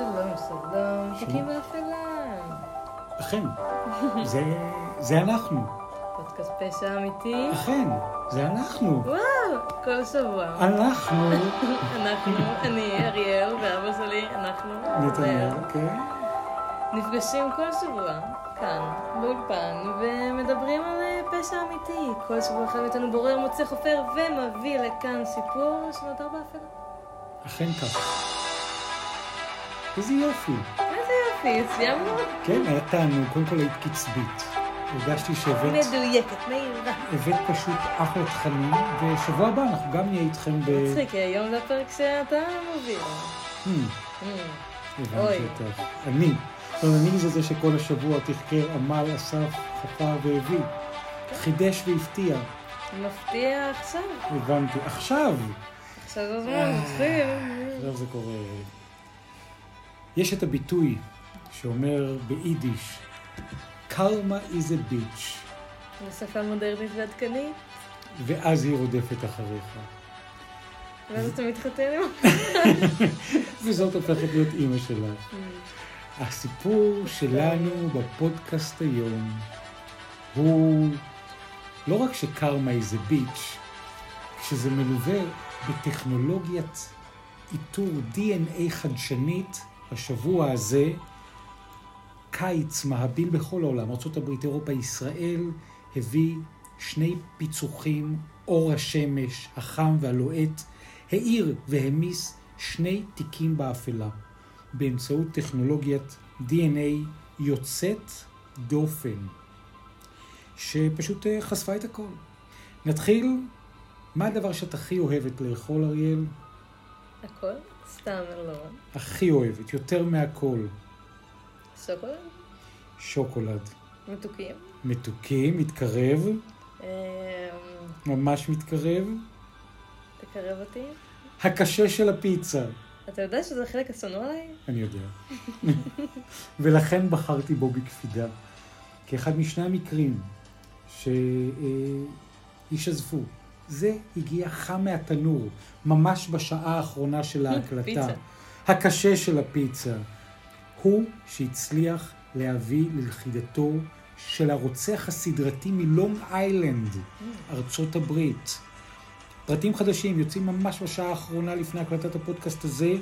שלום, שלום, תיקים באפלה. אכן, זה, זה אנחנו. פודקאסט פשע אמיתי. אכן, זה אנחנו. וואו, כל שבוע. אנחנו, אנחנו, אני, אריאל, ואבא שלי, אנחנו. נתנאל, כן? נפגשים כל שבוע, כאן, באולפן, ומדברים על אה, פשע אמיתי. כל שבוע אחד מאיתנו בורר, מוצא חופר, ומביא לכאן סיפור שנותר באפלה. אכן כך. איזה יופי. איזה יופי, סיימנו? כן, היה תענוג. קודם כל היית קצבית. הרגשתי שהבאת מדויקת, מהירה. הבאת פשוט אחלה תכנים, ושבוע הבא אנחנו גם נהיה איתכם ב... מצחיק, היום זה הפרק שאתה מוביל. Hmm, Hmm. הבנתי. אותך. אני. אומרת, אני זה זה שכל השבוע תחקר, עמל, אסף, חפר והביא. חידש והפתיע. מפתיע עכשיו. הבנתי. עכשיו! עכשיו זה הזמן, אה. מתחיל. עכשיו זה קורה. יש את הביטוי שאומר ביידיש, קרמה is a bitch, בשפה מודרנית ועדכנית, ואז היא רודפת אחריך. ואז אתה מתחתן עם... וזאת הופכת להיות אימא שלה. הסיפור שלנו בפודקאסט היום הוא לא רק שקרמה is a bitch, כשזה מלווה בטכנולוגיית איתור DNA חדשנית, השבוע הזה, קיץ מהביל בכל העולם, ארה"ב, אירופה, ישראל, הביא שני פיצוחים, אור השמש, החם והלוהט, האיר והמיס שני תיקים באפלה, באמצעות טכנולוגיית DNA יוצאת דופן, שפשוט אה, חשפה את הכל. נתחיל, מה הדבר שאת הכי אוהבת לאכול, אריאל? הכל? סתם, לא. הכי אוהבת, יותר מהכל. שוקולד? שוקולד. מתוקים? מתוקים, מתקרב, אמ, ממש מתקרב. תקרב אותי. הקשה של הפיצה. אתה יודע שזה החלק השנוא עליי? אני יודע. ולכן בחרתי בו בקפידה. כאחד משני המקרים שהשתזפו. זה הגיע חם מהתנור, ממש בשעה האחרונה של ההקלטה. פיצה. הקשה של הפיצה. הוא שהצליח להביא ללכידתו של הרוצח הסדרתי מלונג איילנד, ארצות הברית. פרטים חדשים יוצאים ממש בשעה האחרונה לפני הקלטת הפודקאסט הזה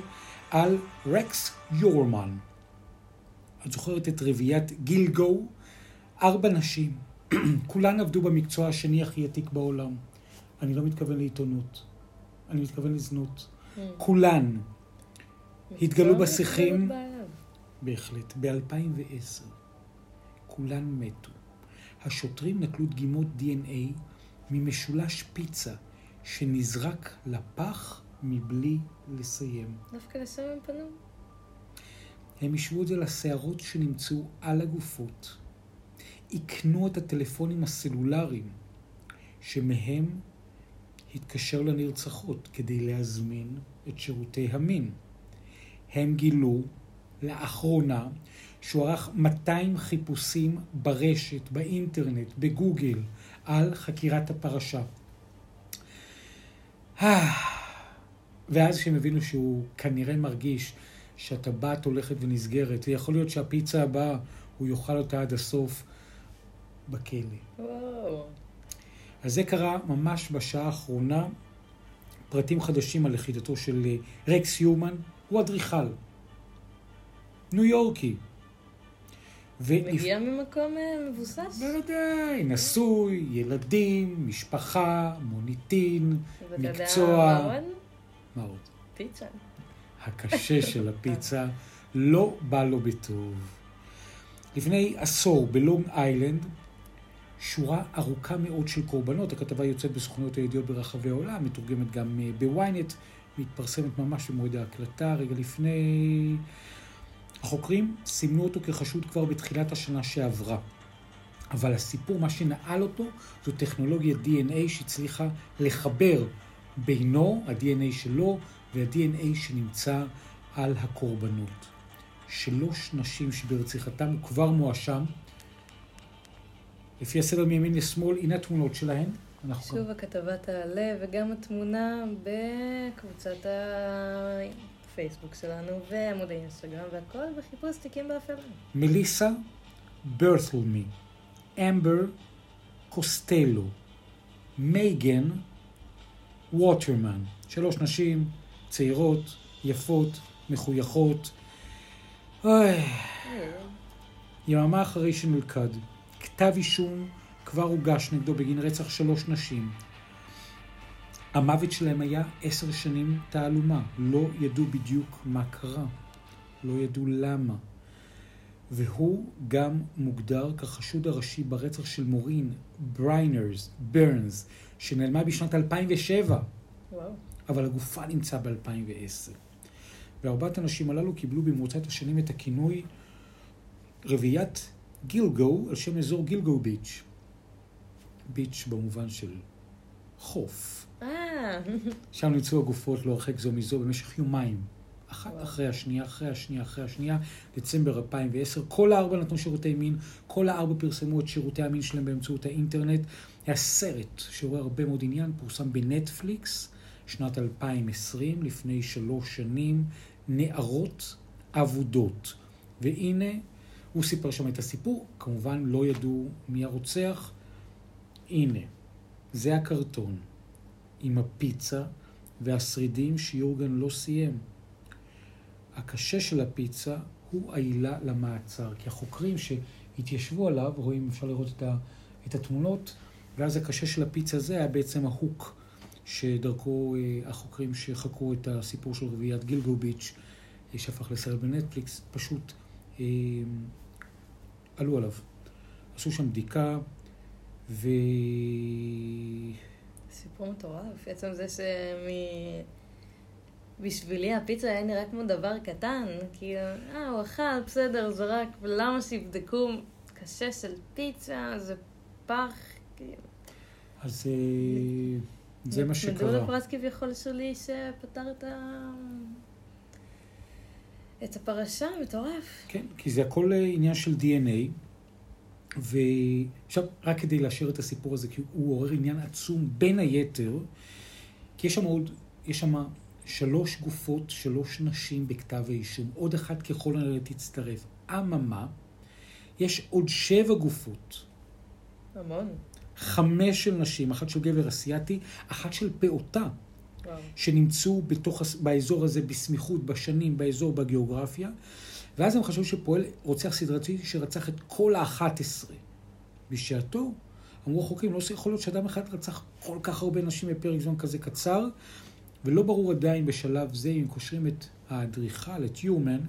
על רקס יורמן. את זוכרת את רביעיית גילגו? ארבע נשים, כולן עבדו במקצוע השני הכי עתיק בעולם. אני לא מתכוון לעיתונות, אני מתכוון לזנות. כולן התגלו בשיחים. בהחלט. ב-2010 כולן מתו. השוטרים נטלו דגימות DNA ממשולש פיצה שנזרק לפח מבלי לסיים. דווקא לשם הם פנו? הם השוו את זה לשערות שנמצאו על הגופות. איכנו את הטלפונים הסלולריים שמהם התקשר לנרצחות כדי להזמין את שירותי המין. הם גילו לאחרונה שהוא ערך 200 חיפושים ברשת, באינטרנט, בגוגל, על חקירת הפרשה. ואז כשהם הבינו שהוא כנראה מרגיש שהטבעת הולכת ונסגרת, ויכול להיות שהפיצה הבאה, הוא יאכל אותה עד הסוף בכלא. וואו. אז זה קרה ממש בשעה האחרונה. פרטים חדשים על לכידתו של אה, רקס יומן, הוא אדריכל. ניו יורקי. ולפ- מגיע ממקום אה, מבוסס? בוודאי, נשוי, ילדים, משפחה, מוניטין, ואתה יודע מקצוע. מה עוד? מה עוד? פיצה. הקשה של הפיצה לא בא לו בטוב. לפני עשור בלונג איילנד, שורה ארוכה מאוד של קורבנות, הכתבה יוצאת בסוכנויות הידיעות ברחבי העולם, מתורגמת גם אה, בוויינט, מתפרסמת ממש במועד ההקלטה, רגע לפני... החוקרים סימנו אותו כחשוד כבר בתחילת השנה שעברה. אבל הסיפור, מה שנעל אותו, זו טכנולוגיית DNA שהצליחה לחבר בינו, ה-DNA שלו, וה-DNA שנמצא על הקורבנות. שלוש נשים שברציחתם הוא כבר מואשם. לפי הסדר מימין לשמאל, הנה התמונות שלהן. אנחנו שוב הכתבה תעלה, וגם התמונה בקבוצת הפייסבוק שלנו ועמוד האינסטגרם והכל בחיפוש תיקים באפלה. מליסה ברת'למי, אמבר קוסטלו, מייגן ווטרמן. שלוש נשים צעירות, יפות, מחויכות. אוי, יממה אחרי שנלכד, כתב אישום כבר הוגש נגדו בגין רצח שלוש נשים. המוות שלהם היה עשר שנים תעלומה. לא ידעו בדיוק מה קרה. לא ידעו למה. והוא גם מוגדר כחשוד הראשי ברצח של מורין בריינרד ברנס, שנעלמה בשנת 2007, וואו. אבל הגופה נמצא ב-2010. וארבעת הנשים הללו קיבלו במרוצת השנים את הכינוי רביעיית גילגו, על שם אזור גילגו ביץ'. ביץ' במובן של חוף. אה, שם נמצאו הגופות לא הרחק זו מזו במשך יומיים. אחת. אחרי השנייה, אחרי השנייה, אחרי השנייה, דצמבר 2010. כל הארבע נתנו שירותי מין, כל הארבע פרסמו את שירותי המין שלהם באמצעות האינטרנט. היה סרט שעורר הרבה מאוד עניין, פורסם בנטפליקס, שנת 2020, לפני שלוש שנים, נערות אבודות. והנה, הוא סיפר שם את הסיפור, כמובן לא ידעו מי הרוצח. הנה, זה הקרטון. עם הפיצה והשרידים שיורגן לא סיים. הקשה של הפיצה הוא העילה למעצר, כי החוקרים שהתיישבו עליו, רואים, אפשר לראות את, ה, את התמונות, ואז הקשה של הפיצה הזה היה בעצם ההוק שדרכו אה, החוקרים שחקרו את הסיפור של רביעיית גילגו ביץ', אה, שהפך לסרט בנטפליקס, פשוט עלו עליו. עשו שם בדיקה, ו... סיפור מטורף. עצם זה שמ... בשבילי הפיצה היה נראה כמו דבר קטן. כאילו, אה, הוא אכל, בסדר, זרק, למה שיבדקו קשה של פיצה, זה פח. כאילו. אז אה, זה מה שקרה. לפרס כביכול שלי שפתר את ה... את הפרשה, מטורף. כן, כי זה הכל אה, עניין של DNA. ועכשיו, רק כדי לאשר את הסיפור הזה, כי הוא עורר עניין עצום, בין היתר, כי יש שם עוד, יש שם שלוש גופות, שלוש נשים בכתב האישום, עוד אחת ככל הנראה תצטרף. אממה, יש עוד שבע גופות, המון. חמש של נשים, אחת של גבר אסיאתי, אחת של פעוטה, שנמצאו בתוך, באזור הזה בסמיכות, בשנים, באזור, בגיאוגרפיה, ואז הם חשבו שפועל רוצח סדרתי שרצח את כל האחת עשרה. בשעתו, אמרו החוקרים, לא יכול להיות שאדם אחד רצח כל כך הרבה נשים בפרק זמן כזה קצר, ולא ברור עדיין בשלב זה אם קושרים את האדריכל, את יומן,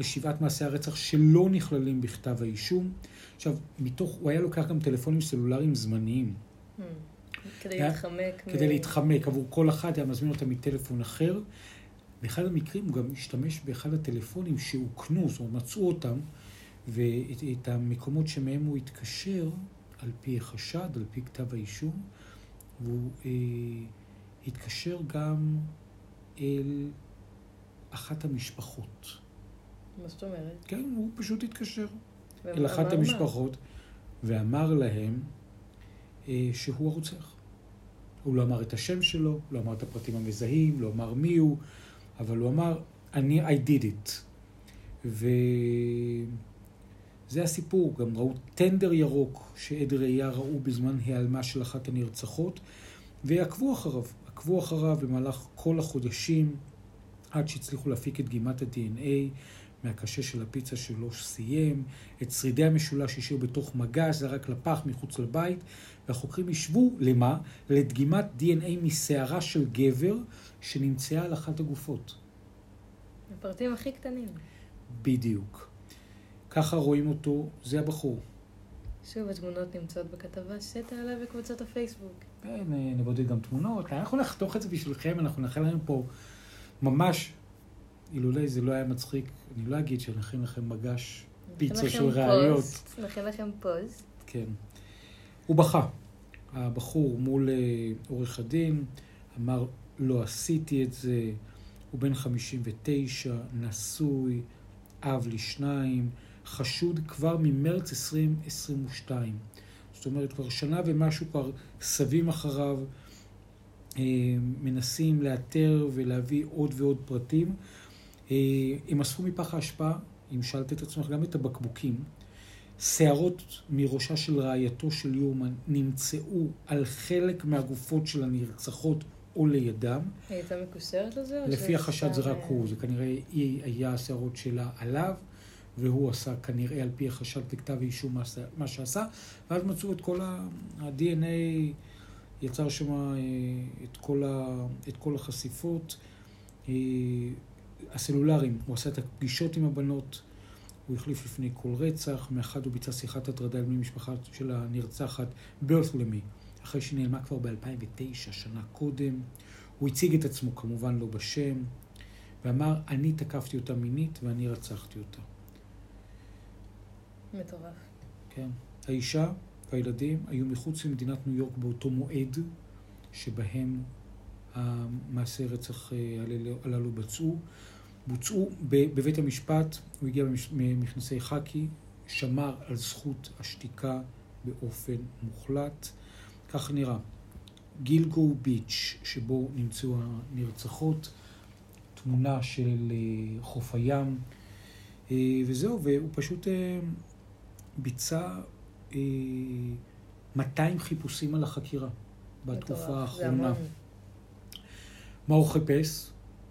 לשבעת מעשי הרצח שלא נכללים בכתב האישום. עכשיו, מתוך, הוא היה לוקח גם טלפונים סלולריים זמניים. Hmm. כדי היה- להתחמק. כדי מ- להתחמק עבור כל אחת, היה מזמין אותה מטלפון אחר. באחד המקרים הוא גם השתמש באחד הטלפונים שאוכנו, זאת אומרת, מצאו אותם, ואת את המקומות שמהם הוא התקשר, על פי החשד, על פי כתב האישום, והוא אה, התקשר גם אל אחת המשפחות. מה זאת אומרת? כן, הוא פשוט התקשר אל אחת מה- המשפחות ואמר להם אה, שהוא הרוצח. הוא לא אמר את השם שלו, לא אמר את הפרטים המזהים, לא אמר מי הוא, אבל הוא אמר, אני, I did it. וזה הסיפור, גם ראו טנדר ירוק שעד ראייה ראו בזמן היעלמה של אחת הנרצחות, ועקבו אחריו, עקבו אחריו במהלך כל החודשים, עד שהצליחו להפיק את דגימת ה-DNA מהקשה של הפיצה שלו סיים, את שרידי המשולש השאיר בתוך מגש, זרק לפח מחוץ לבית, והחוקרים השוו, למה? לדגימת DNA משערה של גבר שנמצאה על אחת הגופות. הפרטים הכי קטנים. בדיוק. ככה רואים אותו, זה הבחור. שוב, התמונות נמצאות בכתבה שתעלה בקבוצת הפייסבוק. כן, אה, נבודד גם תמונות. אנחנו נחתוך את זה בשבילכם, אנחנו נכין לכם פה ממש, אילולא זה לא היה מצחיק, אני לא אגיד שנכין לכם מגש פיצה של ראיות. נכין לכם פוסט. כן. הוא בכה. הבחור מול אה, עורך הדין, אמר, לא עשיתי את זה, הוא בן 59, נשוי, אב לשניים, חשוד כבר ממרץ 2022. זאת אומרת, כבר שנה ומשהו כבר סבים אחריו, אה, מנסים לאתר ולהביא עוד ועוד פרטים. אה, הם אספו מפח האשפה, אם שאלת את עצמך, גם את הבקבוקים. שערות מראשה של רעייתו של יורמן נמצאו על חלק מהגופות של הנרצחות או לידם. היא הייתה מקושרת לזה? לפי החשד זה רק אה, הוא, זה כנראה היא היה השערות שלה עליו, והוא עשה כנראה על פי החשד בכתב האישום מה עשה- מה שעשה, ואז מצאו את כל ה-DNA, יצר שם אה, את כל ה- את כל החשיפות. הסלולריים, הוא עשה את הפגישות עם הבנות, הוא החליף לפני כל רצח, מאחד הוא ביצע שיחת הטרדה עם משפחה של הנרצחת ברת'למי, אחרי שנעלמה כבר ב-2009, שנה קודם. הוא הציג את עצמו כמובן לא בשם, ואמר, אני תקפתי אותה מינית ואני רצחתי אותה. מטורף. כן. האישה והילדים היו מחוץ למדינת ניו יורק באותו מועד שבהם המעשי רצח אה, הללו- הללו בוצעו. בבית המשפט, הוא הגיע ממכנסי חאקי, שמר על זכות השתיקה באופן מוחלט. כך נראה. גילגו ביץ', שבו נמצאו הנרצחות, תמונה של אה, חוף הים, אה, וזהו, והוא פשוט אה, ביצע אה, 200 חיפושים על החקירה בתקופה האחרונה. מה הוא חיפש?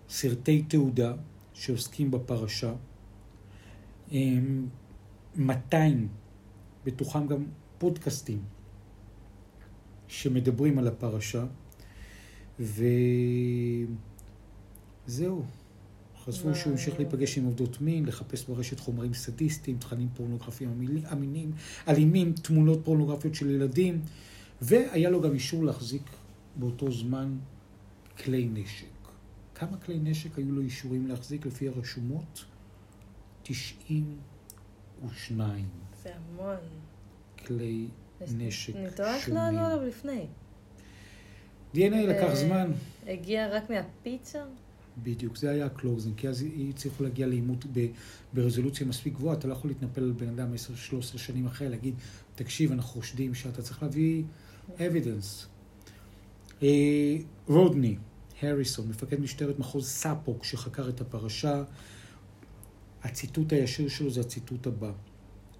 סרטי תעודה שעוסקים בפרשה. אמ, 200, בתוכם גם פודקאסטים שמדברים על הפרשה. וזהו. חשפו שהוא המשיך להיפגש עם עובדות מין, לחפש ברשת חומרים סדיסטיים, תכנים פורנוגרפיים אמינים, אלימים, תמונות פורנוגרפיות של ילדים, והיה לו גם אישור להחזיק באותו זמן כלי נשק. כמה כלי נשק היו לו אישורים להחזיק לפי הרשומות? 92 זה המון. כלי נשק לא שונים. עלו עליו לפני. DNA לקח ו- זמן, הגיע רק מהפיצה? בדיוק, זה היה ה closing, כי אז הצליחו להגיע לאימות ברזולוציה מספיק גבוהה, אתה לא יכול להתנפל על בן אדם 10-13 שנים אחרי, להגיד, תקשיב, אנחנו חושדים שאתה צריך להביא evidence. אה, רודני, הריסון, מפקד משטרת מחוז סאפוק שחקר את הפרשה, הציטוט הישיר שלו זה הציטוט הבא: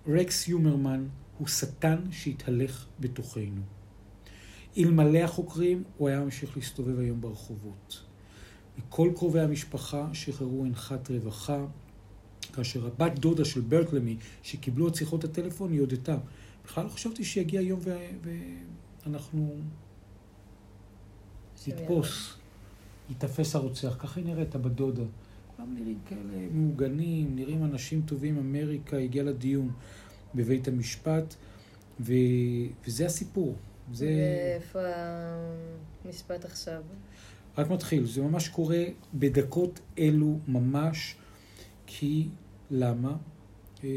רקס יומרמן הוא שטן שהתהלך בתוכנו. אלמלא החוקרים, הוא היה ממשיך להסתובב היום ברחובות. מכל קרובי המשפחה שחררו אנחת רווחה, כאשר הבת דודה של ברקלמי, שקיבלו את שיחות הטלפון, היא הודתה. בכלל לא חשבתי שיגיע יום. ואנחנו נתפוס, ייתפס הרוצח. ככה היא נראית, הבת דודה. כולם נראים כאלה מעוגנים, נראים אנשים טובים. אמריקה הגיעה לדיון בבית המשפט, ו... וזה הסיפור. זה... ואיפה המשפט עכשיו? רק מתחיל, זה ממש קורה בדקות אלו ממש, כי למה? אה,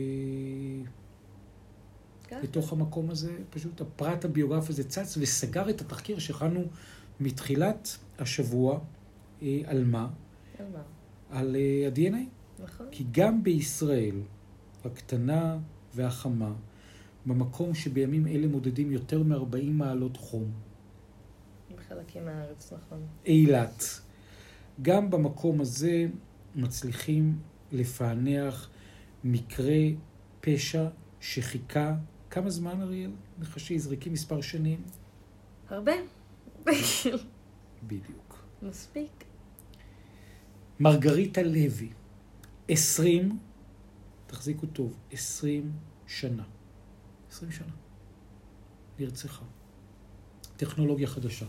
ככה. בתוך המקום הזה, פשוט הפרט הביוגרפי הזה צץ וסגר את התחקיר שהכנו מתחילת השבוע, אה, על מה? על מה? על אה, ה-DNA. נכון? כי גם בישראל, הקטנה והחמה, במקום שבימים אלה מודדים יותר מ-40 מעלות חום, בחלקים מהארץ, נכון. אילת. גם במקום הזה מצליחים לפענח מקרה פשע שחיכה, כמה זמן אריאל? נחשי, זריקים מספר שנים? הרבה. בדיוק. מספיק. מרגריטה לוי, 20, תחזיקו טוב, 20 שנה. 20 שנה. נרצחה. טכנולוגיה חדשה.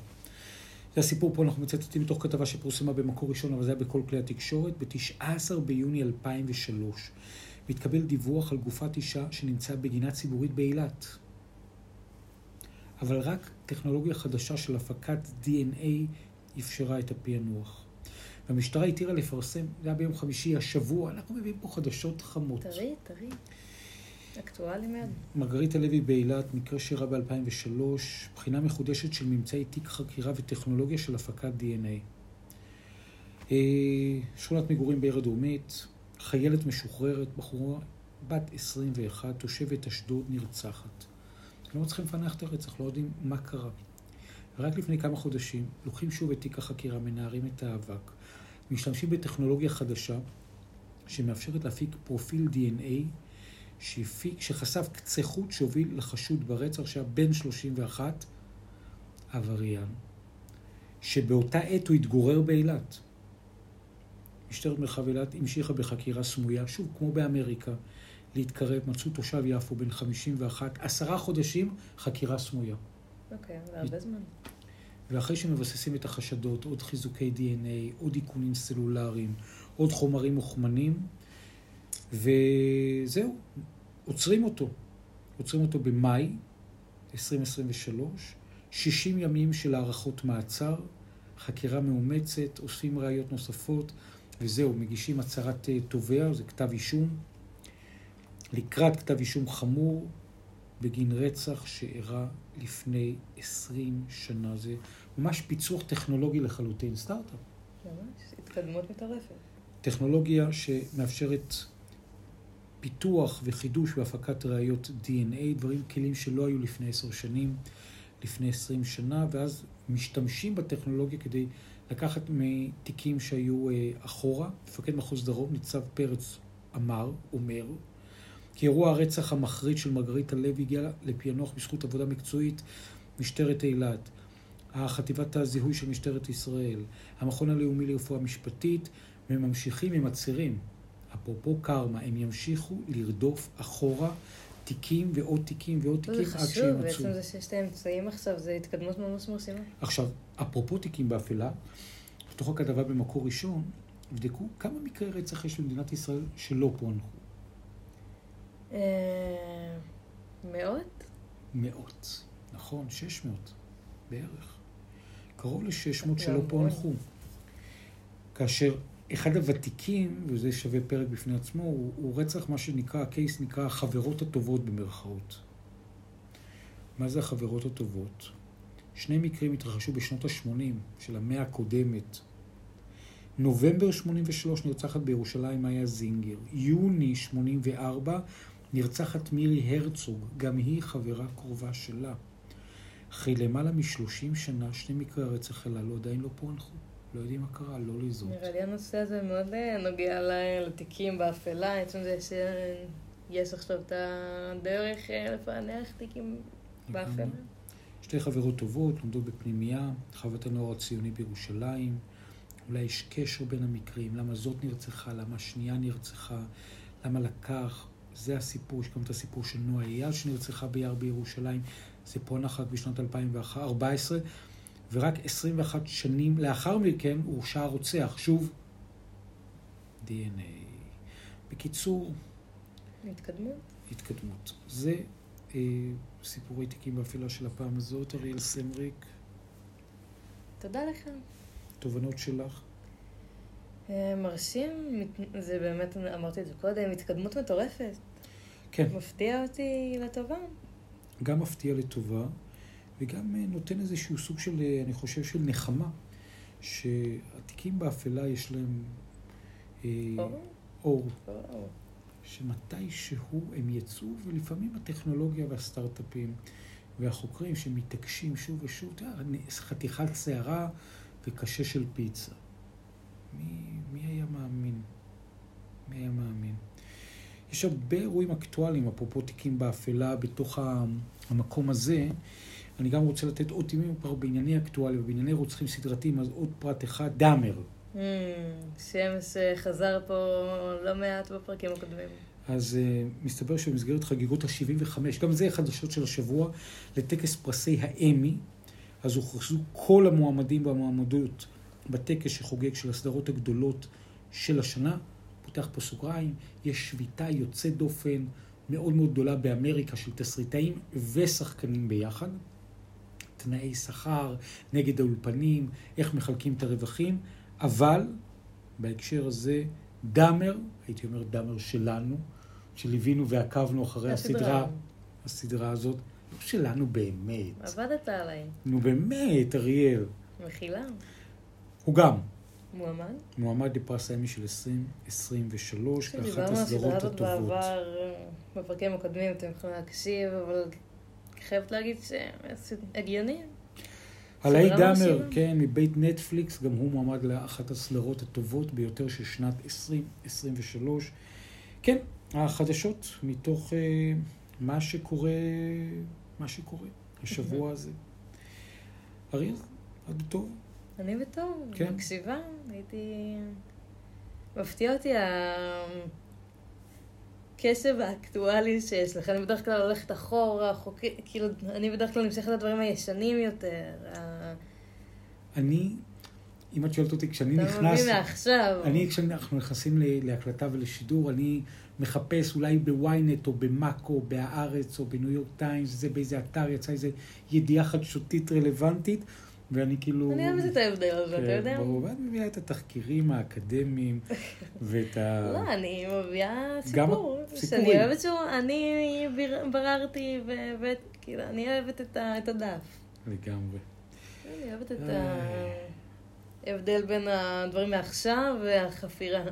זה הסיפור פה, אנחנו מצטטים מתוך כתבה שפורסמה במקור ראשון, אבל זה היה בכל כלי התקשורת, ב-19 ביוני 2003. מתקבל דיווח על גופת אישה שנמצאה בגינה ציבורית באילת. אבל רק טכנולוגיה חדשה של הפקת DNA אפשרה את הפענוח. והמשטרה התירה לפרסם, זה היה ביום חמישי השבוע, אנחנו מביאים פה חדשות חמות. טרי, טרי. אקטואלי מאוד. מרגריטה לוי באילת, מקרה שאירע ב-2003, בחינה מחודשת של ממצאי תיק חקירה וטכנולוגיה של הפקת DNA. אה, שכונת מגורים בעיר הדרומית, חיילת משוחררת, בחורה בת 21, תושבת אשדוד, נרצחת. לא מצליחים לפענח את הרצח, לא יודעים מה קרה. רק לפני כמה חודשים לוקחים שוב את תיק החקירה, מנערים את האבק, משתמשים בטכנולוגיה חדשה שמאפשרת להפיק פרופיל DNA שהפיק, שחשף קצה חוט שהוביל לחשוד ברצח שהיה בן 31, עבריין, שבאותה עת הוא התגורר באילת. משטרת מרחב אילת המשיכה בחקירה סמויה, שוב, כמו באמריקה, להתקרב, מצאו תושב יפו בן 51, עשרה חודשים, חקירה סמויה. אוקיי, זה הרבה זמן. ואחרי שמבססים את החשדות, עוד חיזוקי DNA, עוד איכונים סלולריים, עוד חומרים מוכמנים, וזהו, עוצרים אותו. עוצרים אותו במאי 2023, 60 ימים של הארכות מעצר, חקירה מאומצת, אוספים ראיות נוספות, וזהו, מגישים הצהרת אה, תובע, זה כתב אישום, לקראת כתב אישום חמור בגין רצח שאירע לפני 20 שנה. זה ממש פיצוח טכנולוגי לחלוטין, סטארט-אפ. ממש, התקדמות מטורפת. טכנולוגיה שמאפשרת פיתוח וחידוש והפקת ראיות DNA, דברים, כלים שלא היו לפני עשר שנים, לפני עשרים שנה, ואז משתמשים בטכנולוגיה כדי לקחת מתיקים שהיו אה, אחורה. מפקד מחוז דרום, ניצב פרץ, אמר, אומר, כי אירוע הרצח המחריד של מרגריטה לוי הגיע לפענוח בזכות עבודה מקצועית משטרת אילת, החטיבת הזיהוי של משטרת ישראל, המכון הלאומי לרפואה משפטית, והם ממשיכים עם הצירים. אפרופו קרמה, הם ימשיכו לרדוף אחורה תיקים ועוד תיקים ועוד תיקים זה עד חשוב, שימצאו. בעצם זה שיש את האמצעים עכשיו, זה התקדמות ממש מרשימה. עכשיו, אפרופו תיקים באפלה, בתוך הכתבה במקור ראשון, יבדקו כמה מקרי רצח יש במדינת ישראל שלא פוענחו. אה, מאות? מאות. נכון, 600 בערך. קרוב ל-600 זה שלא. פוענחו. כאשר אחד הוותיקים, וזה שווה פרק בפני עצמו, הוא, הוא רצח מה שנקרא, הקייס נקרא החברות הטובות במרכאות. מה זה החברות הטובות? שני מקרים התרחשו בשנות ה-80 של המאה הקודמת. נובמבר 83 נרצחת בירושלים מאיה זינגר. יוני 84 נרצחת מירי הרצוג, גם היא חברה קרובה שלה. אחרי למעלה מ-30 שנה, שני מקרי הרצח הללו עדיין לא פוענחו. לא יודעים מה קרה, לא לזאת. נראה לי הנושא הזה מאוד אה, נוגע לתיקים באפלה, עצם זה שיש עכשיו את הדרך אה, לפענח תיקים באפלה. שתי חברות טובות, לומדות בפנימייה, חוות הנוער הציוני בירושלים. אולי יש קשר בין המקרים, למה זאת נרצחה, למה השנייה נרצחה, למה לקח. זה הסיפור, יש גם את הסיפור של נועה אייל שנרצחה ביער בירושלים. זה פוענח רק בשנת 2014, ורק 21 שנים לאחר מכן הורשע הרוצח, שוב, DNA. בקיצור, התקדמות. התקדמות. זה אה, סיפורי תיקים באפלה של הפעם הזאת, אריאל סמריק, תודה לך. תובנות שלך. אה, מרשים, זה באמת, אמרתי את זה קודם, התקדמות מטורפת. כן, מפתיע אותי לטובה. גם מפתיע לטובה, וגם אה, נותן איזשהו סוג של, אה, אני חושב, של נחמה, שהתיקים באפלה יש להם אה, אור. אור, אור. שמתישהו הם יצאו, ולפעמים הטכנולוגיה והסטארט-אפים והחוקרים שמתעקשים שוב ושוב, חתיכת שערה וקשה של פיצה. מי, מי היה מאמין? מי היה מאמין? יש הרבה אירועים אקטואליים, אפרופו תיקים באפלה, בתוך המקום הזה. אני גם רוצה לתת עוד טימים כבר בענייני אקטואליה ובענייני רוצחים סדרתיים, אז עוד פרט אחד, דאמר. Hmm, שם שחזר פה לא מעט בפרקים הקודמים. אז uh, מסתבר שבמסגרת חגיגות ה-75, גם זה חדשות של השבוע, לטקס פרסי האמי, אז הוכרזו כל המועמדים והמועמדות בטקס שחוגג של הסדרות הגדולות של השנה. פותח פה סוגריים, יש שביתה יוצאת דופן מאוד מאוד גדולה באמריקה של תסריטאים ושחקנים ביחד. תנאי שכר, נגד האולפנים, איך מחלקים את הרווחים, אבל בהקשר הזה, דאמר, הייתי אומר דאמר שלנו, שליווינו ועקבנו אחרי הסדרה, הסדרה הזאת, לא שלנו באמת. עבדת עליי. נו באמת, אריאל. מחילה. הוא גם מועמד? מועמד לפרס האמי של 2023, כאחת דיברנו על הסדרה הסדרות הזאת הטובות. בעבר, בפרקים הקודמים, אתם יכולים להקשיב, אבל חייבת להגיד שהגיוני. סדרה דאמר. כן, מבית נטפליקס, גם הוא מועמד לאחת הסדרות הטובות ביותר של שנת 2023. כן, החדשות מתוך אה, מה שקורה, מה שקורה השבוע הזה. אריאל, את בטוב? אני בטוב, כן. מקשיבה, הייתי... מפתיע אותי הקשב האקטואלי שיש לך. אני בדרך כלל הולכת אחורה, חוק... כאילו, אני בדרך כלל נמשכת לדברים הישנים יותר. אני, אם את שואלת אותי, כשאני אתה נכנס... מבין מעכשיו. אני, כשאנחנו נכנסים להקלטה ולשידור, אני מחפש אולי בוויינט או במאקו, בהארץ או בניו יורק טיימס, זה באיזה אתר, יצאה איזה ידיעה חדשותית רלוונטית, ואני כאילו... אני אוהבת את ההבדל הזה, אתה כן, יודע? ברור, ואת מביאה את התחקירים האקדמיים ואת ה... לא, אני מביאה סיפור. שאני אוהבת שהוא, אני בררתי, וכאילו, אני אוהבת את הדף. לגמרי. אני אוהבת את. ההבדל בין הדברים מעכשיו והחפירה.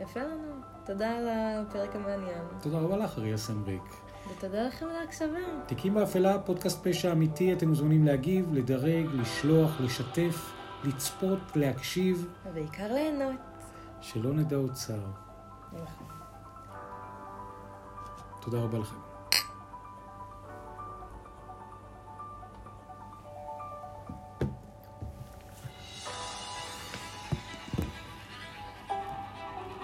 יפה לנו. תודה על הפרק המעניין. תודה רבה לך, אריה סמריק. ותודה לכם על ההקשבה. תיקים באפלה, פודקאסט פשע אמיתי, אתם מוזמנים להגיב, לדרג, לשלוח, לשתף, לצפות, להקשיב, ובעיקר ליהנות. שלא נדע עוד צער. נכון. תודה רבה לכם.